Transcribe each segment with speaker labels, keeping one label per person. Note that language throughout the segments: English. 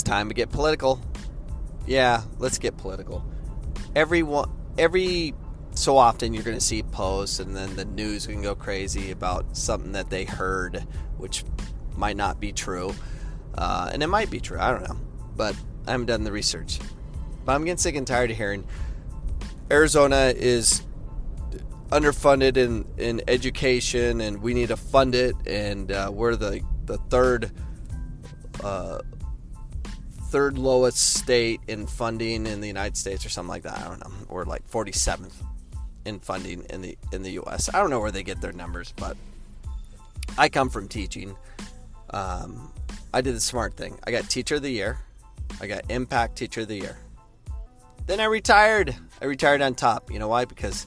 Speaker 1: It's time to get political. Yeah, let's get political. Every one, every so often you're going to see posts, and then the news can go crazy about something that they heard, which might not be true, uh, and it might be true. I don't know, but I haven't done the research. But I'm getting sick and tired of hearing Arizona is underfunded in, in education and we need to fund it and uh, we're the, the third uh, third lowest state in funding in the United States or something like that. I don't know. Or like 47th in funding in the in the US. I don't know where they get their numbers, but I come from teaching. Um, I did the smart thing. I got teacher of the year. I got impact teacher of the year. Then I retired. I retired on top. You know why? Because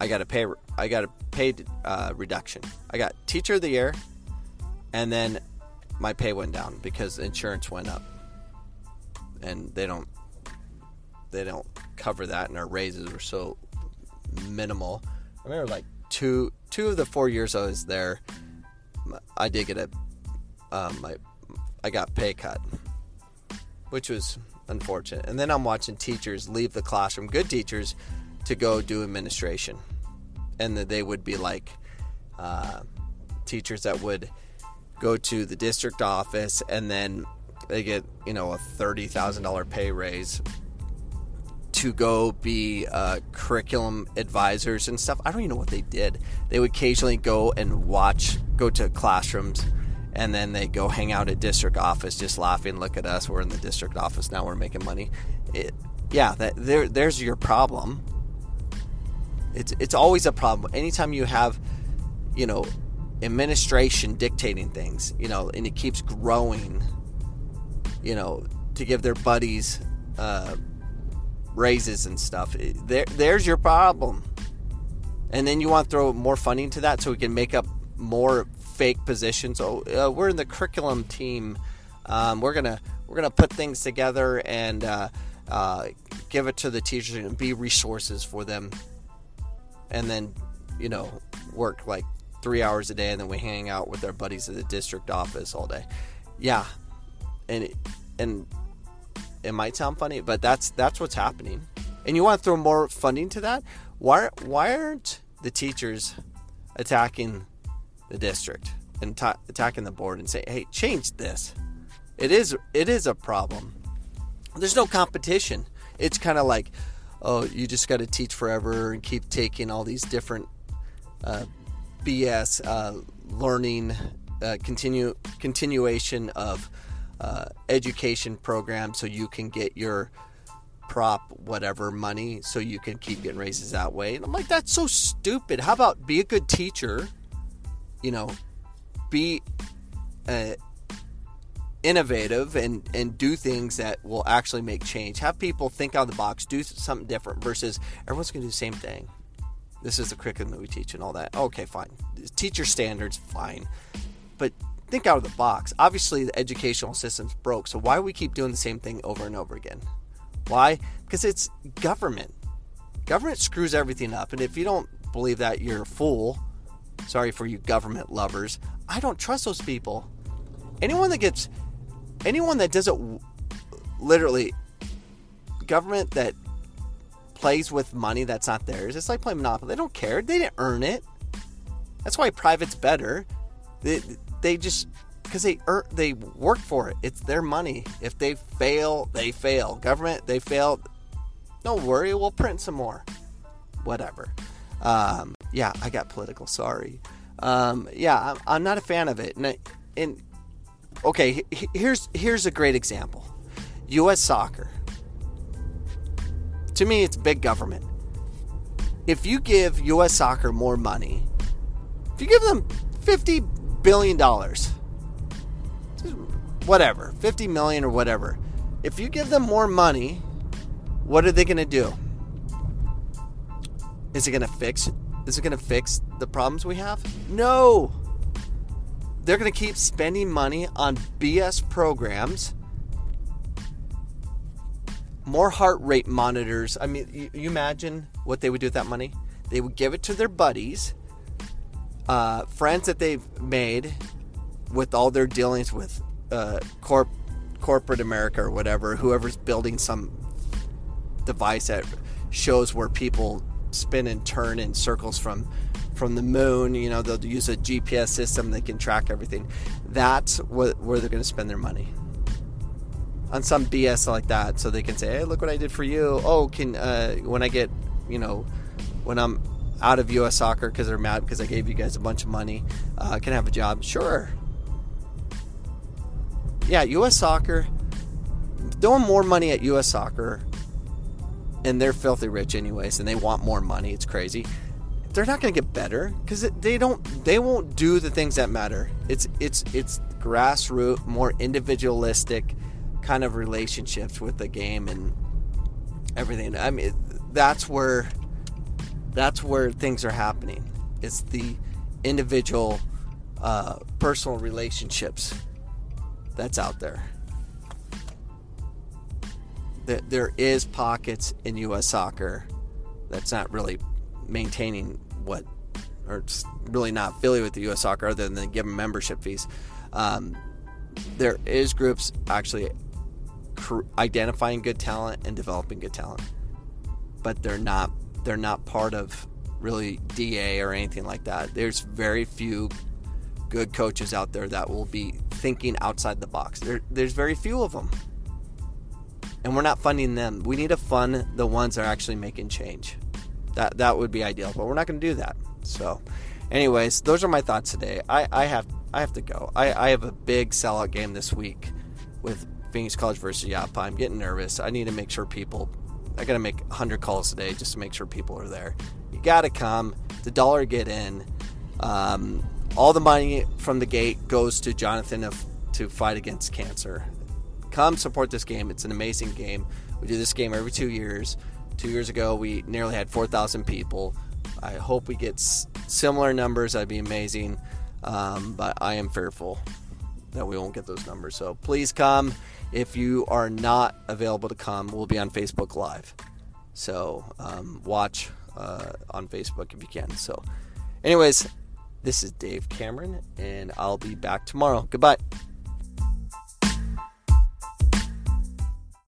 Speaker 1: I got a pay I got a paid uh, reduction. I got teacher of the year, and then my pay went down because insurance went up, and they don't they don't cover that, and our raises were so minimal. I remember like two two of the four years I was there, I did get a um, my I got pay cut, which was unfortunate. And then I'm watching teachers leave the classroom, good teachers, to go do administration and that they would be like uh, teachers that would go to the district office and then they get you know a thirty thousand dollar pay raise to go be uh, curriculum advisors and stuff. I don't even know what they did. They would occasionally go and watch, go to classrooms, and then they go hang out at district office, just laughing. Look at us, we're in the district office now. We're making money. It, yeah, that there, there's your problem. It's it's always a problem. Anytime you have, you know, administration dictating things, you know, and it keeps growing, you know, to give their buddies uh, raises and stuff. There, there's your problem. And then you want to throw more funding to that so we can make up more fake positions. Oh, uh, we're in the curriculum team. Um, we're gonna we're gonna put things together and uh, uh, give it to the teachers and be resources for them and then you know work like three hours a day and then we hang out with our buddies at the district office all day yeah and it, and it might sound funny but that's that's what's happening. And you want to throw more funding to that? Why why aren't the teachers attacking the district and ta- attacking the board and say hey change this. It is it is a problem. There's no competition. It's kind of like oh, you just got to teach forever and keep taking all these different uh, BS uh, learning, uh, continue continuation of uh, education program so you can get your prop whatever money so you can keep getting raises that way. And I'm like, that's so stupid. How about be a good teacher? You know, be uh, innovative and and do things that will actually make change. Have people think out of the box, do something different versus everyone's going to do the same thing. This is the curriculum that we teach and all that. Okay, fine. Teacher standards, fine. But think out of the box. Obviously, the educational system's broke. So why do we keep doing the same thing over and over again? Why? Because it's government. Government screws everything up. And if you don't believe that, you're a fool. Sorry for you government lovers. I don't trust those people. Anyone that gets anyone that doesn't literally government that plays with money that's not theirs it's like playing monopoly they don't care they didn't earn it that's why private's better they, they just because they earn, they work for it it's their money if they fail they fail government they fail don't worry we'll print some more whatever um, yeah i got political sorry um, yeah I'm, I'm, not a fan of it and, I, and okay, here's here's a great example. U.S. soccer. To me, it's big government. If you give U.S. soccer more money, if you give them fifty billion dollars, whatever, fifty million or whatever, if you give them more money, what are they going to do? Is it going to fix? Is it going to fix the problems we have? No they're going to keep spending money on BS programs, more heart rate monitors. I mean, you imagine what they would do with that money? They would give it to their buddies, uh, friends that they've made with all their dealings with uh, corp corporate America or whatever, whoever's building some device that shows where people spin and turn in circles from from the moon. You know, they'll use a GPS system that can track everything. That's what, where they're going to spend their money on some BS like that, so they can say, "Hey, look what I did for you." Oh, can uh, when I get, you know, when I'm out of U.S. soccer because they're mad because I gave you guys a bunch of money, uh, can have a job? Sure. Yeah, U.S. soccer throwing more money at U.S. soccer, and they're filthy rich anyways, and they want more money. It's crazy. They're not going to get better because they don't. They won't do the things that matter. It's it's it's grassroots, more individualistic kind of relationships with the game and everything. I mean, that's where that's where things are happening. It's the individual, uh, personal relationships that's out there. There is pockets in U.S. soccer that's not really maintaining what, or really not affiliated with the U.S. soccer other than give them membership fees. Um, there is groups actually identifying good talent and developing good talent, but they're not they're not part of really DA or anything like that. There's very few good coaches out there that will be thinking outside the box. There, there's very few of them. And we're not funding them. We need to fund the ones that are actually making change. That that would be ideal, but we're not going to do that. So, anyways, those are my thoughts today. I, I have I have to go. I, I have a big sellout game this week with Phoenix College versus Yavapai. I'm getting nervous. I need to make sure people. I got to make 100 calls a day just to make sure people are there. You got to come. The dollar get in. Um, all the money from the gate goes to Jonathan of, to fight against cancer. Come support this game. It's an amazing game. We do this game every two years. Two years ago, we nearly had 4,000 people. I hope we get similar numbers. That'd be amazing. Um, but I am fearful that we won't get those numbers. So please come. If you are not available to come, we'll be on Facebook Live. So um, watch uh, on Facebook if you can. So, anyways, this is Dave Cameron, and I'll be back tomorrow. Goodbye.